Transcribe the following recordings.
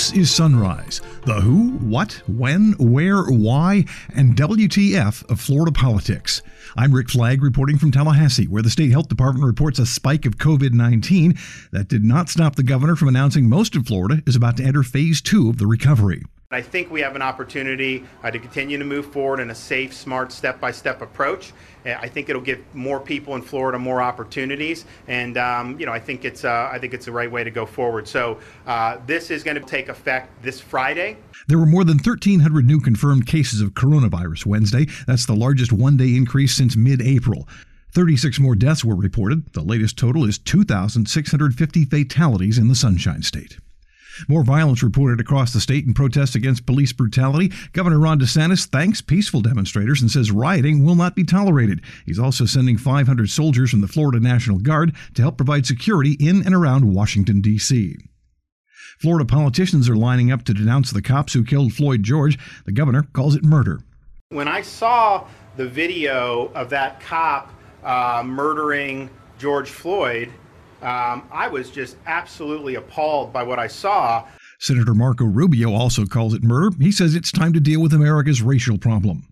This is Sunrise, the who, what, when, where, why, and WTF of Florida politics. I'm Rick Flagg reporting from Tallahassee, where the state health department reports a spike of COVID 19 that did not stop the governor from announcing most of Florida is about to enter phase two of the recovery. I think we have an opportunity uh, to continue to move forward in a safe, smart, step by step approach. I think it'll give more people in Florida more opportunities, and um, you know I think it's uh, I think it's the right way to go forward. So uh, this is going to take effect this Friday. There were more than 1,300 new confirmed cases of coronavirus Wednesday. That's the largest one-day increase since mid-April. 36 more deaths were reported. The latest total is 2,650 fatalities in the Sunshine State. More violence reported across the state in protests against police brutality. Governor Ron DeSantis thanks peaceful demonstrators and says rioting will not be tolerated. He's also sending 500 soldiers from the Florida National Guard to help provide security in and around Washington, D.C. Florida politicians are lining up to denounce the cops who killed Floyd George. The governor calls it murder. When I saw the video of that cop uh, murdering George Floyd, um, I was just absolutely appalled by what I saw. Senator Marco Rubio also calls it murder. He says it's time to deal with America's racial problem.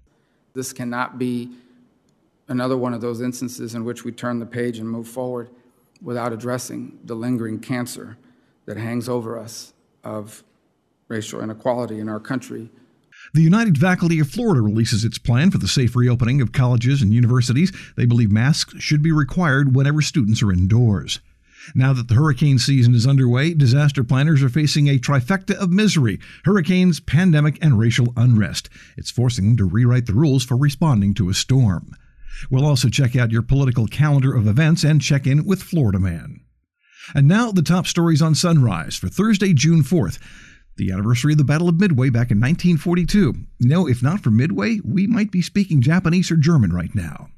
This cannot be another one of those instances in which we turn the page and move forward without addressing the lingering cancer that hangs over us of racial inequality in our country. The United Faculty of Florida releases its plan for the safe reopening of colleges and universities. They believe masks should be required whenever students are indoors. Now that the hurricane season is underway, disaster planners are facing a trifecta of misery hurricanes, pandemic, and racial unrest. It's forcing them to rewrite the rules for responding to a storm. We'll also check out your political calendar of events and check in with Florida Man. And now the top stories on Sunrise for Thursday, June 4th the anniversary of the Battle of Midway back in 1942. No, if not for Midway, we might be speaking Japanese or German right now.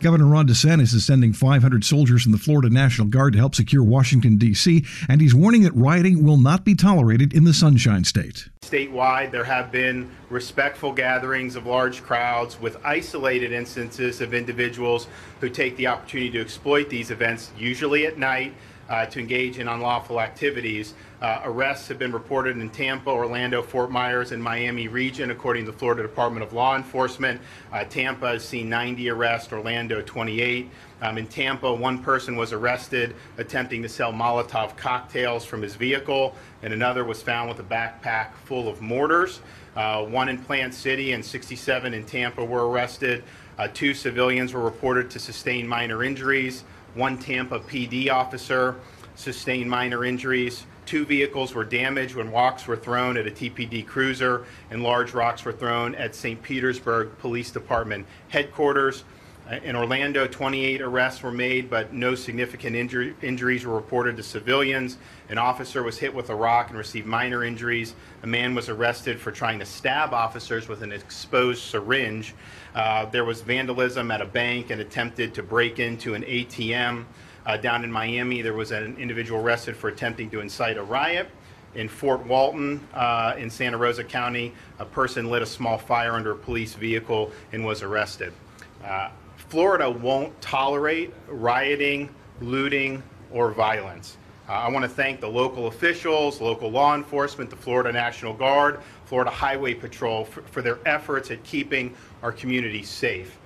Governor Ron DeSantis is sending 500 soldiers from the Florida National Guard to help secure Washington, D.C., and he's warning that rioting will not be tolerated in the Sunshine State. Statewide, there have been respectful gatherings of large crowds with isolated instances of individuals who take the opportunity to exploit these events, usually at night uh, to engage in unlawful activities. Uh, arrests have been reported in Tampa, Orlando, Fort Myers, and Miami region, according to the Florida Department of Law Enforcement. Uh, Tampa has seen 90 arrests, Orlando 28. Um, in Tampa, one person was arrested attempting to sell Molotov cocktails from his vehicle, and another was found with a backpack full of mortars. Uh, one in Plant City and 67 in Tampa were arrested. Uh, two civilians were reported to sustain minor injuries. One Tampa PD officer sustained minor injuries. Two vehicles were damaged when rocks were thrown at a TPD cruiser, and large rocks were thrown at St. Petersburg Police Department headquarters. Uh, in Orlando, 28 arrests were made, but no significant injury, injuries were reported to civilians. An officer was hit with a rock and received minor injuries. A man was arrested for trying to stab officers with an exposed syringe. Uh, there was vandalism at a bank and attempted to break into an ATM. Uh, down in Miami, there was an individual arrested for attempting to incite a riot. In Fort Walton, uh, in Santa Rosa County, a person lit a small fire under a police vehicle and was arrested. Florida won't tolerate rioting, looting, or violence. Uh, I want to thank the local officials, local law enforcement, the Florida National Guard, Florida Highway Patrol for, for their efforts at keeping our communities safe.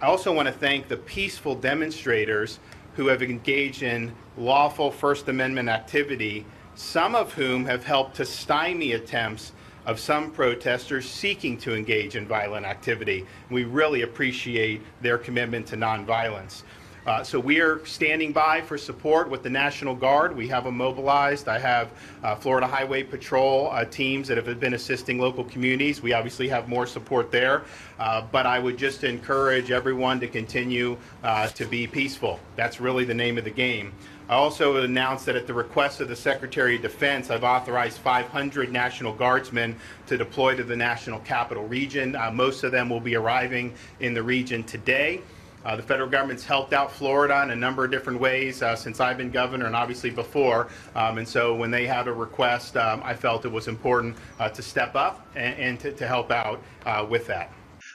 I also want to thank the peaceful demonstrators who have engaged in lawful First Amendment activity, some of whom have helped to stymie attempts of some protesters seeking to engage in violent activity. We really appreciate their commitment to nonviolence. Uh, so we are standing by for support with the National Guard. We have them mobilized. I have uh, Florida Highway Patrol uh, teams that have been assisting local communities. We obviously have more support there, uh, but I would just encourage everyone to continue uh, to be peaceful. That's really the name of the game. I also announced that at the request of the Secretary of Defense, I've authorized 500 National Guardsmen to deploy to the National Capital Region. Uh, most of them will be arriving in the region today. Uh, the federal government's helped out Florida in a number of different ways uh, since I've been governor and obviously before. Um, and so when they had a request, um, I felt it was important uh, to step up and, and to, to, help out uh, with that.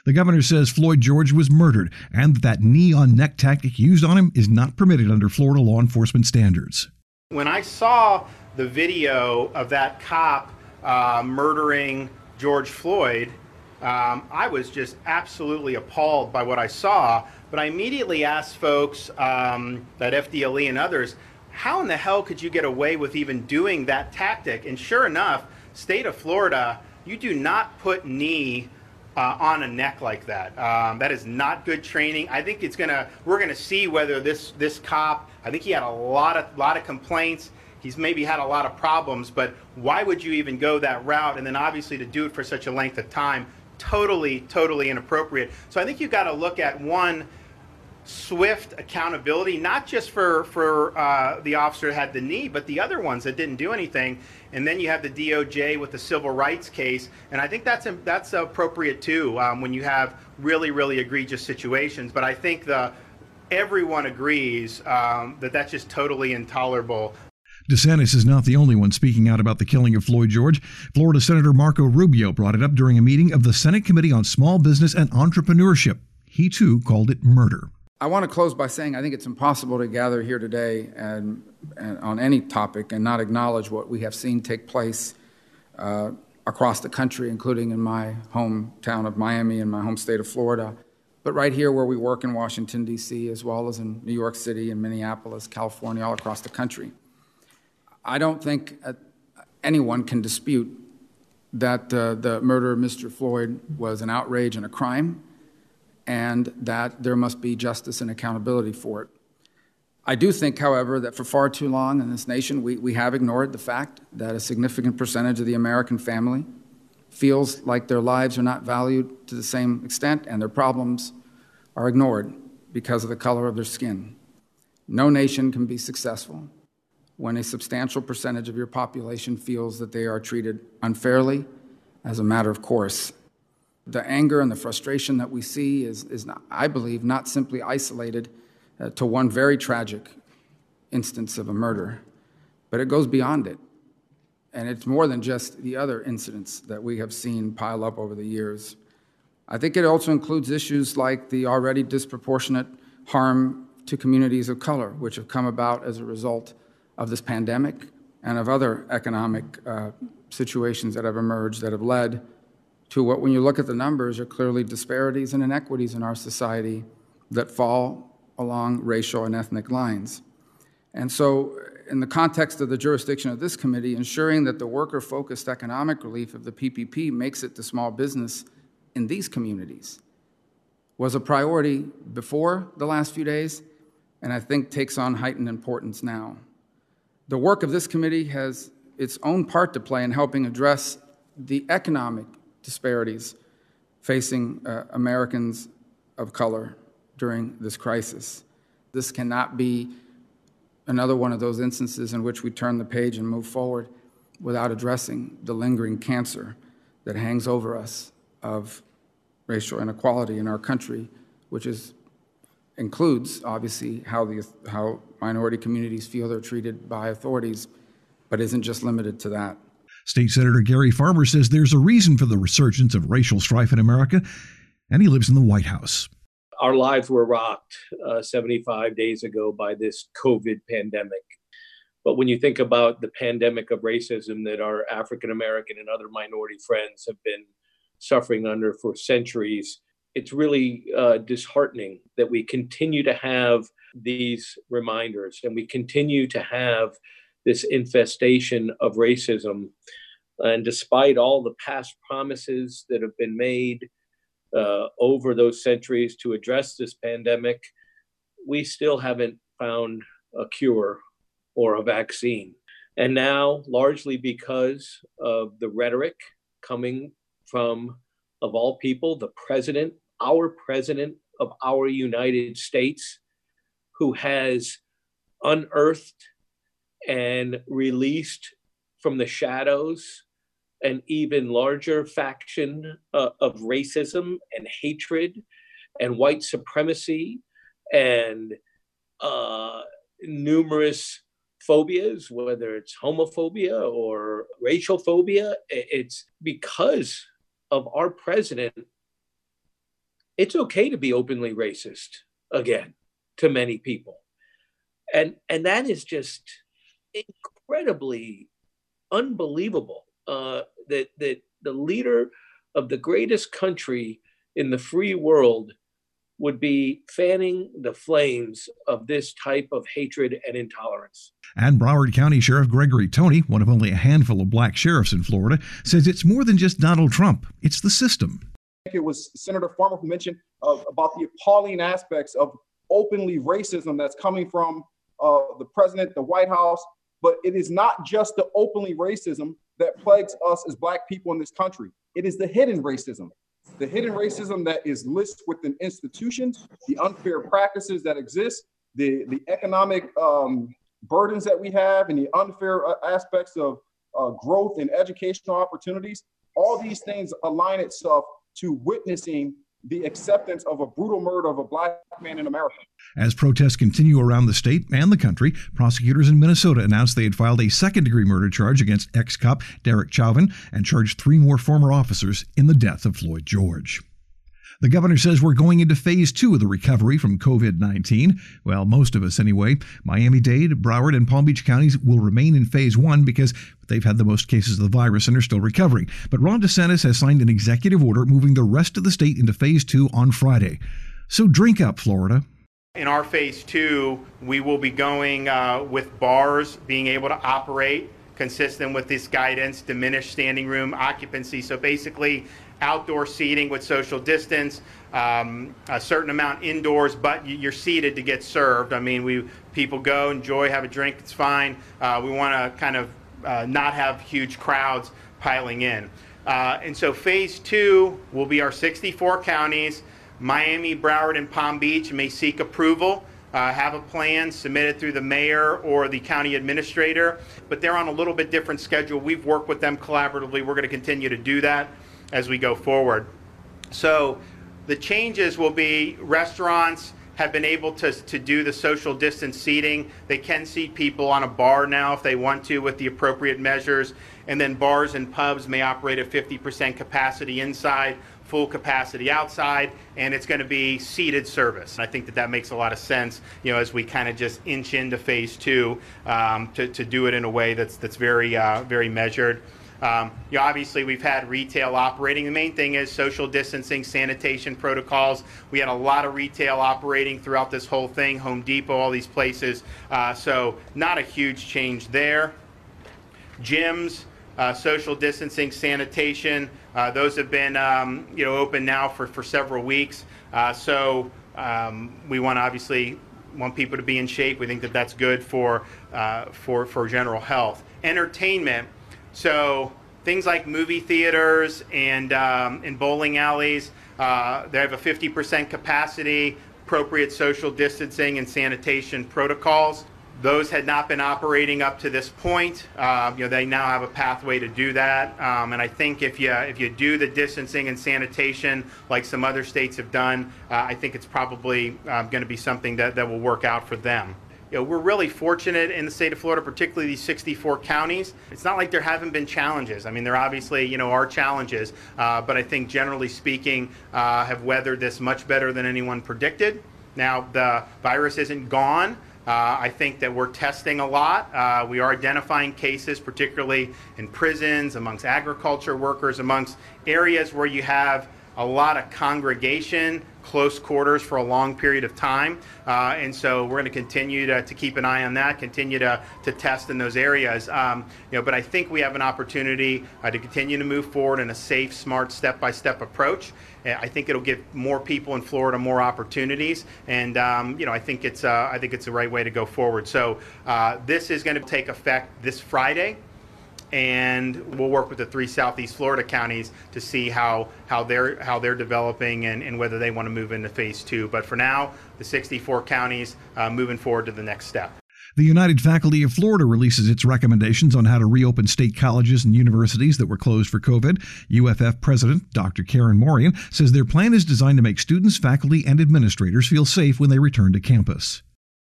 The governor says Floyd George was murdered and that that knee on neck tactic used on him is not permitted under Florida law enforcement standards. When I saw the video of that cop uh, murdering George Floyd, um, I was just absolutely appalled by what I saw. But I immediately asked folks um, at FDLE and others, how in the hell could you get away with even doing that tactic? And sure enough, state of Florida, you do not put knee uh, on a neck like that. Um, that is not good training. I think it's gonna. We're gonna see whether this this cop. I think he had a lot of lot of complaints. He's maybe had a lot of problems, but why would you even go that route? And then obviously to do it for such a length of time, totally, totally inappropriate. So I think you've got to look at one swift accountability, not just for for uh, the officer that had the knee, but the other ones that didn't do anything. And then you have the DOJ with the civil rights case, and I think that's that's appropriate too um, when you have really really egregious situations. But I think the everyone agrees um, that that's just totally intolerable. DeSantis is not the only one speaking out about the killing of Floyd George. Florida Senator Marco Rubio brought it up during a meeting of the Senate Committee on Small Business and Entrepreneurship. He too called it murder. I want to close by saying I think it's impossible to gather here today and, and on any topic and not acknowledge what we have seen take place uh, across the country, including in my hometown of Miami and my home state of Florida, but right here where we work in Washington, D.C., as well as in New York City and Minneapolis, California, all across the country. I don't think uh, anyone can dispute that uh, the murder of Mr. Floyd was an outrage and a crime and that there must be justice and accountability for it. I do think, however, that for far too long in this nation, we, we have ignored the fact that a significant percentage of the American family feels like their lives are not valued to the same extent and their problems are ignored because of the color of their skin. No nation can be successful when a substantial percentage of your population feels that they are treated unfairly as a matter of course the anger and the frustration that we see is, is not, I believe, not simply isolated uh, to one very tragic instance of a murder, but it goes beyond it. And it's more than just the other incidents that we have seen pile up over the years. I think it also includes issues like the already disproportionate harm to communities of color, which have come about as a result of this pandemic and of other economic uh, situations that have emerged that have led to what, when you look at the numbers, are clearly disparities and inequities in our society that fall along racial and ethnic lines. And so, in the context of the jurisdiction of this committee, ensuring that the worker focused economic relief of the PPP makes it to small business in these communities was a priority before the last few days, and I think takes on heightened importance now. The work of this committee has its own part to play in helping address the economic disparities facing uh, Americans of color during this crisis. This cannot be another one of those instances in which we turn the page and move forward without addressing the lingering cancer that hangs over us of racial inequality in our country, which is includes obviously how the how minority communities feel they're treated by authorities, but isn't just limited to that. State Senator Gary Farmer says there's a reason for the resurgence of racial strife in America, and he lives in the White House. Our lives were rocked uh, 75 days ago by this COVID pandemic. But when you think about the pandemic of racism that our African American and other minority friends have been suffering under for centuries, it's really uh, disheartening that we continue to have these reminders and we continue to have this infestation of racism. And despite all the past promises that have been made uh, over those centuries to address this pandemic, we still haven't found a cure or a vaccine. And now, largely because of the rhetoric coming from, of all people, the president, our president of our United States, who has unearthed and released from the shadows an even larger faction uh, of racism and hatred and white supremacy and uh, numerous phobias, whether it's homophobia or racial phobia. It's because of our president it's okay to be openly racist again to many people. And and that is just incredibly unbelievable uh, that that the leader of the greatest country in the free world would be fanning the flames of this type of hatred and intolerance. And Broward County Sheriff Gregory Tony, one of only a handful of black sheriffs in Florida, says it's more than just Donald Trump, it's the system. It was Senator Farmer who mentioned uh, about the appalling aspects of openly racism that's coming from uh, the president, the White House. But it is not just the openly racism that plagues us as Black people in this country. It is the hidden racism, the hidden racism that is listed within institutions, the unfair practices that exist, the, the economic um, burdens that we have, and the unfair uh, aspects of uh, growth and educational opportunities. All these things align itself to witnessing the acceptance of a brutal murder of a black man in America. As protests continue around the state and the country, prosecutors in Minnesota announced they had filed a second degree murder charge against ex cop Derek Chauvin and charged three more former officers in the death of Floyd George. The governor says we're going into phase two of the recovery from COVID 19. Well, most of us anyway. Miami Dade, Broward, and Palm Beach counties will remain in phase one because they've had the most cases of the virus and are still recovering. But Ron DeSantis has signed an executive order moving the rest of the state into phase two on Friday. So drink up, Florida. In our phase two, we will be going uh, with bars being able to operate consistent with this guidance, diminished standing room occupancy. So basically, outdoor seating with social distance, um, a certain amount indoors, but you're seated to get served. I mean, we people go, enjoy, have a drink, it's fine. Uh, we want to kind of uh, not have huge crowds piling in. Uh, and so phase two will be our 64 counties. Miami, Broward, and Palm Beach may seek approval. Uh, have a plan submitted through the mayor or the county administrator, but they're on a little bit different schedule. We've worked with them collaboratively. We're going to continue to do that as we go forward. So the changes will be restaurants have been able to, to do the social distance seating. They can seat people on a bar now if they want to with the appropriate measures. And then bars and pubs may operate at 50% capacity inside, full capacity outside, and it's going to be seated service. And I think that that makes a lot of sense, you know, as we kind of just inch into phase two um, to, to do it in a way that's, that's very, uh, very measured. Um, you know, obviously, we've had retail operating. The main thing is social distancing, sanitation protocols. We had a lot of retail operating throughout this whole thing, Home Depot, all these places. Uh, so, not a huge change there. Gyms, uh, social distancing, sanitation, uh, those have been um, you know open now for, for several weeks. Uh, so, um, we want obviously want people to be in shape. We think that that's good for uh, for for general health. Entertainment so things like movie theaters and, um, and bowling alleys, uh, they have a 50% capacity, appropriate social distancing and sanitation protocols. Those had not been operating up to this point. Uh, you know, they now have a pathway to do that. Um, and I think if you if you do the distancing and sanitation like some other states have done, uh, I think it's probably um, going to be something that, that will work out for them you know, we're really fortunate in the state of Florida, particularly these 64 counties. It's not like there haven't been challenges. I mean, there obviously, you know, are challenges, uh, but I think generally speaking, uh, have weathered this much better than anyone predicted. Now, the virus isn't gone. Uh, I think that we're testing a lot. Uh, we are identifying cases, particularly in prisons, amongst agriculture workers, amongst areas where you have a lot of congregation, close quarters for a long period of time. Uh, and so we're going to continue to, keep an eye on that, continue to, to test in those areas. Um, you know, but I think we have an opportunity uh, to continue to move forward in a safe, smart, step-by-step approach. Uh, I think it'll give more people in Florida more opportunities, and um, you know I think it's uh, I think it's the right way to go forward. So uh, this is going to take effect this Friday and we'll work with the three southeast Florida counties to see how, how they're how they're developing and, and whether they want to move into phase two. But for now, the 64 counties uh, moving forward to the next step. The United Faculty of Florida releases its recommendations on how to reopen state colleges and universities that were closed for COVID. UFF President Dr. Karen Morian says their plan is designed to make students, faculty, and administrators feel safe when they return to campus.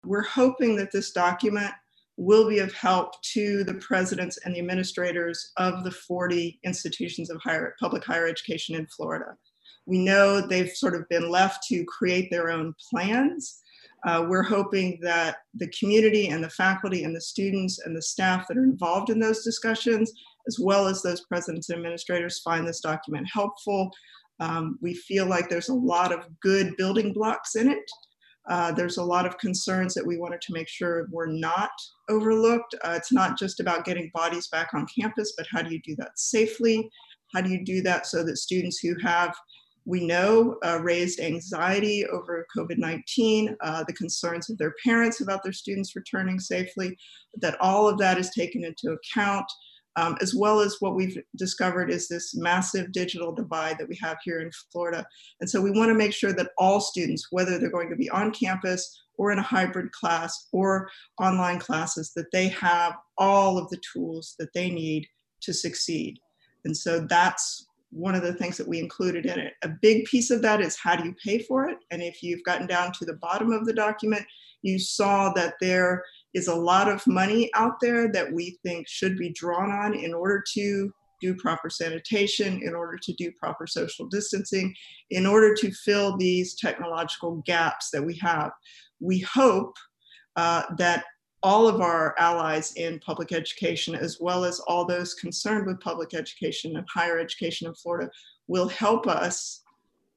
We're hoping that this document will be of help to the presidents and the administrators of the 40 institutions of higher, public higher education in Florida. We know they've sort of been left to create their own plans. Uh, we're hoping that the community and the faculty and the students and the staff that are involved in those discussions, as well as those presidents and administrators, find this document helpful. Um, we feel like there's a lot of good building blocks in it. Uh, there's a lot of concerns that we wanted to make sure were not overlooked. Uh, it's not just about getting bodies back on campus, but how do you do that safely? How do you do that so that students who have, we know, uh, raised anxiety over COVID 19, uh, the concerns of their parents about their students returning safely, that all of that is taken into account um, as well as what we've discovered is this massive digital divide that we have here in Florida. And so we want to make sure that all students, whether they're going to be on campus or in a hybrid class or online classes, that they have all of the tools that they need to succeed. And so that's one of the things that we included in it. A big piece of that is how do you pay for it? And if you've gotten down to the bottom of the document, you saw that there is a lot of money out there that we think should be drawn on in order to do proper sanitation, in order to do proper social distancing, in order to fill these technological gaps that we have. We hope uh, that all of our allies in public education, as well as all those concerned with public education and higher education in Florida, will help us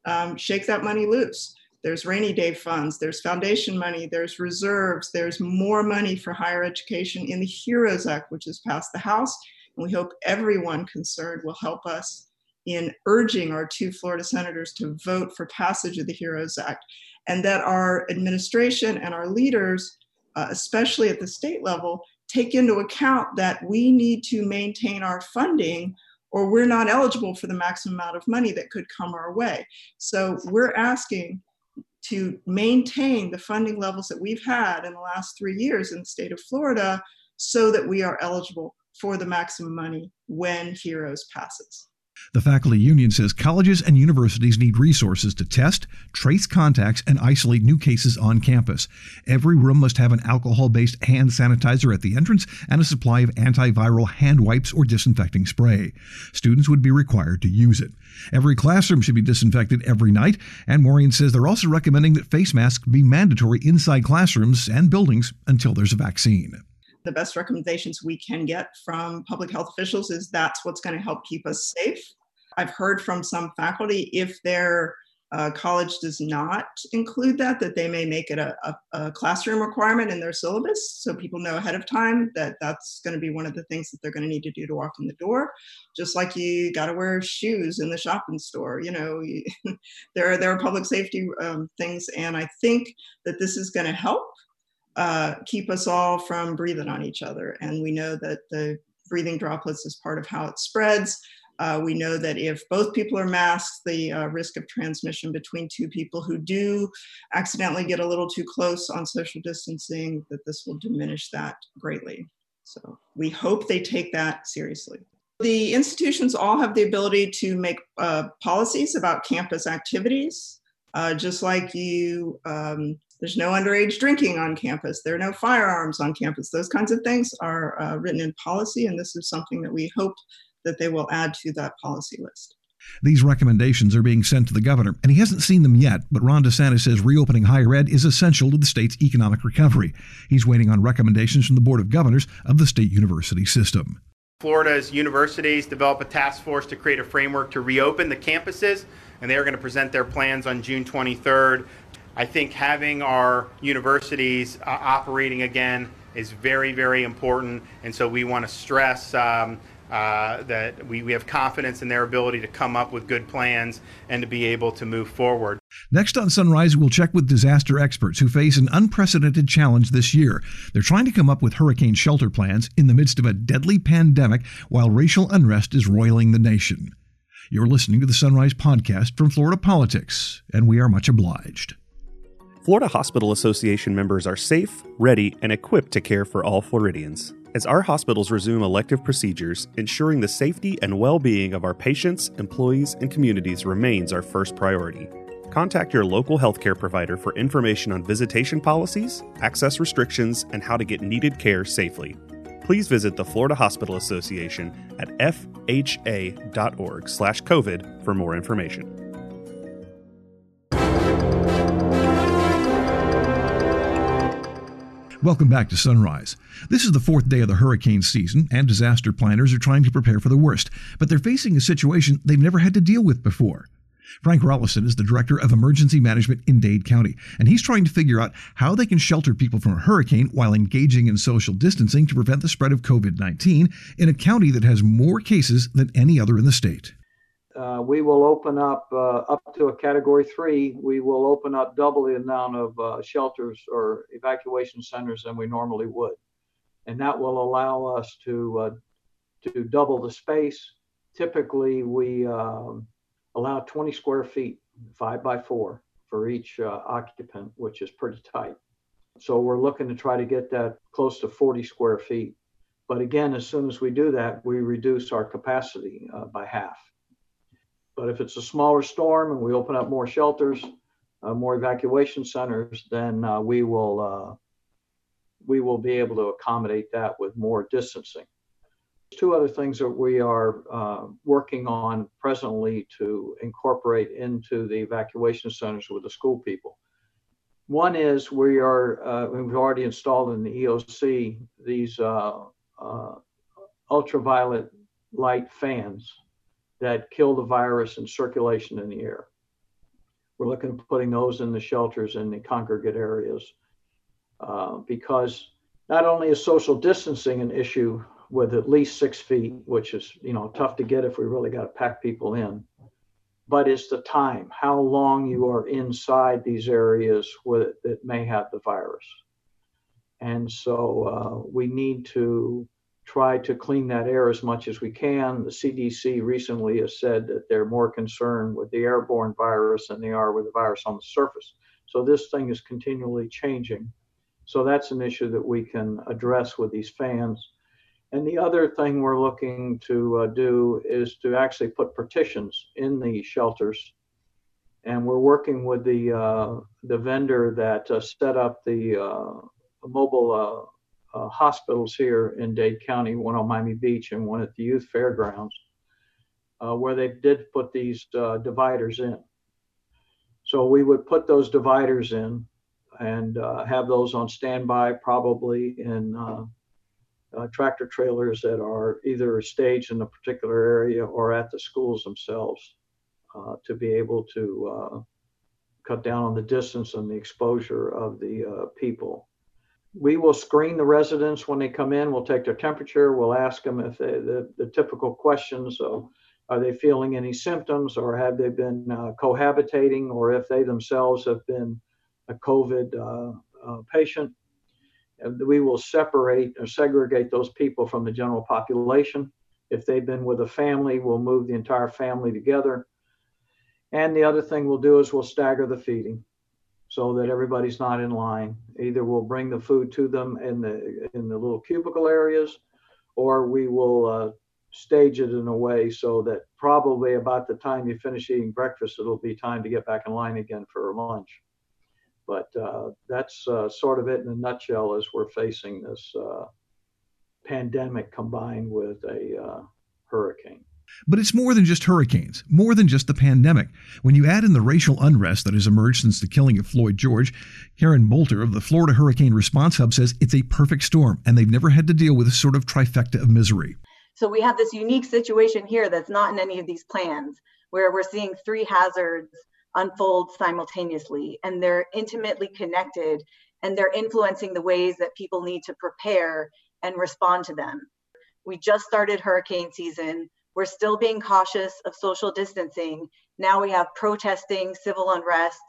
um, shake that money loose there's rainy day funds, there's foundation money, there's reserves, there's more money for higher education in the HEROES Act, which has passed the House. And we hope everyone concerned will help us in urging our two Florida senators to vote for passage of the HEROES Act, and that our administration and our leaders, uh, especially at the state level, take into account that we need to maintain our funding or we're not eligible for the maximum amount of money that could come our way. So we're asking to maintain the funding levels that we've had in the last three years in the state of Florida so that we are eligible for the maximum money when HEROES passes. The faculty union says colleges and universities need resources to test, trace contacts, and isolate new cases on campus. Every room must have an alcohol based hand sanitizer at the entrance and a supply of antiviral hand wipes or disinfecting spray. Students would be required to use it. Every classroom should be disinfected every night, and Morian says they're also recommending that face masks be mandatory inside classrooms and buildings until there's a vaccine the best recommendations we can get from public health officials is that's what's going to help keep us safe. I've heard from some faculty if their uh, college does not include that, that they may make it a, a, a, classroom requirement in their syllabus so people know ahead of time that that's going to be one of the things that they're going to need to do to walk in the door. Just like you got to wear shoes in the shopping store, you know, there, are, there are public safety um, things. And I think that this is going to help uh, keep us all from breathing on each other. And we know that the breathing droplets is part of how it spreads. Uh, we know that if both people are masked, the uh, risk of transmission between two people who do accidentally get a little too close on social distancing, that this will diminish that greatly. So we hope they take that seriously. The institutions all have the ability to make uh, policies about campus activities. Uh, just like you, um, there's no underage drinking on campus, there are no firearms on campus. Those kinds of things are uh, written in policy, and this is something that we hope that they will add to that policy list. These recommendations are being sent to the governor, and he hasn't seen them yet, but Ron DeSantis says reopening higher ed is essential to the state's economic recovery. He's waiting on recommendations from the Board of Governors of the state university system. Florida's universities develop a task force to create a framework to reopen the campuses, and they are going to present their plans on June 23rd. I think having our universities uh, operating again is very, very important, and so we want to stress um, uh, that we, we have confidence in their ability to come up with good plans and to be able to move forward. Next on Sunrise, we'll check with disaster experts who face an unprecedented challenge this year. They're trying to come up with hurricane shelter plans in the midst of a deadly pandemic while racial unrest is roiling the nation. You're listening to the Sunrise podcast from Florida Politics, and we are much obliged. Florida Hospital Association members are safe, ready, and equipped to care for all Floridians. As our hospitals resume elective procedures, ensuring the safety and well being of our patients, employees, and communities remains our first priority. Contact your local healthcare provider for information on visitation policies, access restrictions, and how to get needed care safely. Please visit the Florida Hospital Association at fha.org/covid for more information. Welcome back to Sunrise. This is the fourth day of the hurricane season, and disaster planners are trying to prepare for the worst, but they're facing a situation they've never had to deal with before. Frank Rollason is the Director of Emergency Management in Dade County, and he's trying to figure out how they can shelter people from a hurricane while engaging in social distancing to prevent the spread of COVID 19 in a county that has more cases than any other in the state. Uh, we will open up uh, up to a category three. We will open up double the amount of uh, shelters or evacuation centers than we normally would, and that will allow us to uh, to double the space. Typically, we um, allow 20 square feet, five by four, for each uh, occupant, which is pretty tight. So we're looking to try to get that close to 40 square feet. But again, as soon as we do that, we reduce our capacity uh, by half. But if it's a smaller storm and we open up more shelters, uh, more evacuation centers, then uh, we will uh, we will be able to accommodate that with more distancing two other things that we are uh, working on presently to incorporate into the evacuation centers with the school people. One is we are, uh, we've already installed in the EOC these uh, uh, ultraviolet light fans that kill the virus in circulation in the air. We're looking at putting those in the shelters in the congregate areas uh, because not only is social distancing an issue with at least six feet, which is you know tough to get if we really got to pack people in. But it's the time, how long you are inside these areas where, that may have the virus. And so uh, we need to try to clean that air as much as we can. The CDC recently has said that they're more concerned with the airborne virus than they are with the virus on the surface. So this thing is continually changing. So that's an issue that we can address with these fans. And the other thing we're looking to uh, do is to actually put partitions in the shelters. And we're working with the uh, the vendor that uh, set up the uh, mobile uh, uh, hospitals here in Dade County, one on Miami Beach and one at the youth fairgrounds, where they did put these dividers in. So we would put those dividers in and have those on standby, probably in uh, tractor trailers that are either staged in a particular area or at the schools themselves uh, to be able to uh, cut down on the distance and the exposure of the uh, people. We will screen the residents when they come in. We'll take their temperature. We'll ask them if they, the, the typical questions are they feeling any symptoms or have they been uh, cohabitating or if they themselves have been a COVID uh, patient we will separate or segregate those people from the general population. If they've been with a family, we'll move the entire family together. And the other thing we'll do is we'll stagger the feeding so that everybody's not in line. Either we'll bring the food to them in the in the little cubicle areas, or we will uh, stage it in a way so that probably about the time you finish eating breakfast, it'll be time to get back in line again for lunch. But uh, that's uh, sort of it in a nutshell as we're facing this uh, pandemic combined with a uh, hurricane. But it's more than just hurricanes, more than just the pandemic. When you add in the racial unrest that has emerged since the killing of Floyd George, Karen Bolter of the Florida Hurricane Response Hub says it's a perfect storm, and they've never had to deal with this sort of trifecta of misery. So we have this unique situation here that's not in any of these plans, where we're seeing three hazards unfold simultaneously and they're intimately connected and they're influencing the ways that people need to prepare and respond to them. We just started hurricane season. We're still being cautious of social distancing. Now we have protesting, civil unrest.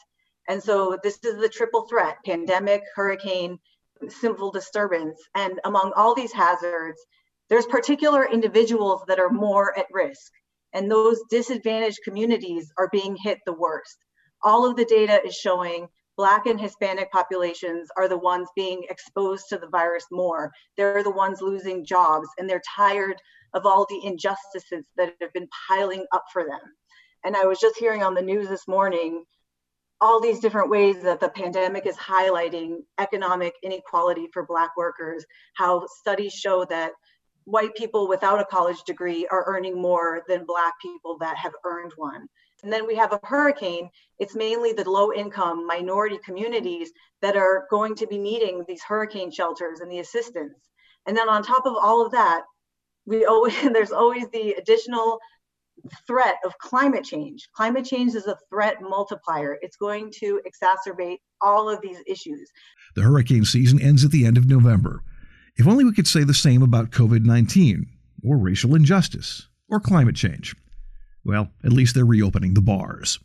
And so this is the triple threat pandemic, hurricane, civil disturbance. And among all these hazards, there's particular individuals that are more at risk and those disadvantaged communities are being hit the worst. All of the data is showing Black and Hispanic populations are the ones being exposed to the virus more. They're the ones losing jobs and they're tired of all the injustices that have been piling up for them. And I was just hearing on the news this morning all these different ways that the pandemic is highlighting economic inequality for Black workers, how studies show that white people without a college degree are earning more than black people that have earned one. And then we have a hurricane. It's mainly the low income minority communities that are going to be needing these hurricane shelters and the assistance. And then on top of all of that, we always there's always the additional threat of climate change. Climate change is a threat multiplier. It's going to exacerbate all of these issues. The hurricane season ends at the end of November. If only we could say the same about COVID 19, or racial injustice, or climate change. Well, at least they're reopening the bars.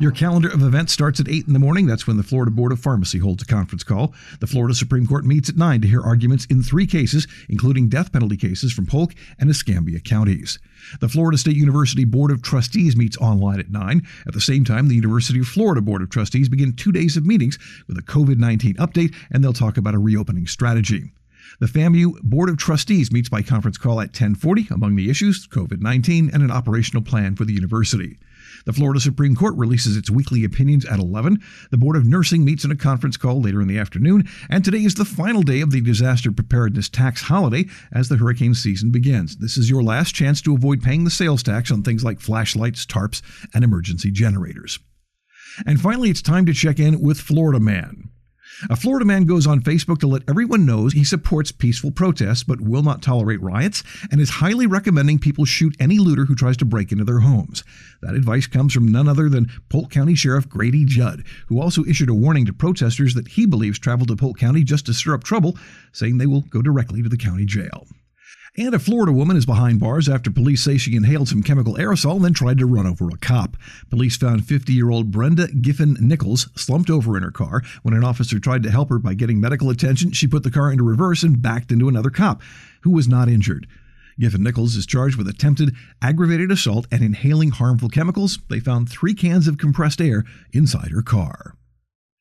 Your calendar of events starts at 8 in the morning. That's when the Florida Board of Pharmacy holds a conference call. The Florida Supreme Court meets at 9 to hear arguments in three cases, including death penalty cases from Polk and Escambia counties. The Florida State University Board of Trustees meets online at 9. At the same time, the University of Florida Board of Trustees begin two days of meetings with a COVID 19 update, and they'll talk about a reopening strategy. The FAMU Board of Trustees meets by conference call at 1040. Among the issues, COVID-19 and an operational plan for the university. The Florida Supreme Court releases its weekly opinions at 11. The Board of Nursing meets in a conference call later in the afternoon. And today is the final day of the disaster preparedness tax holiday as the hurricane season begins. This is your last chance to avoid paying the sales tax on things like flashlights, tarps, and emergency generators. And finally, it's time to check in with Florida Man. A Florida man goes on Facebook to let everyone know he supports peaceful protests but will not tolerate riots and is highly recommending people shoot any looter who tries to break into their homes. That advice comes from none other than Polk County Sheriff Grady Judd, who also issued a warning to protesters that he believes traveled to Polk County just to stir up trouble, saying they will go directly to the county jail. And a Florida woman is behind bars after police say she inhaled some chemical aerosol and then tried to run over a cop. Police found 50 year old Brenda Giffen Nichols slumped over in her car. When an officer tried to help her by getting medical attention, she put the car into reverse and backed into another cop, who was not injured. Giffen Nichols is charged with attempted aggravated assault and inhaling harmful chemicals. They found three cans of compressed air inside her car.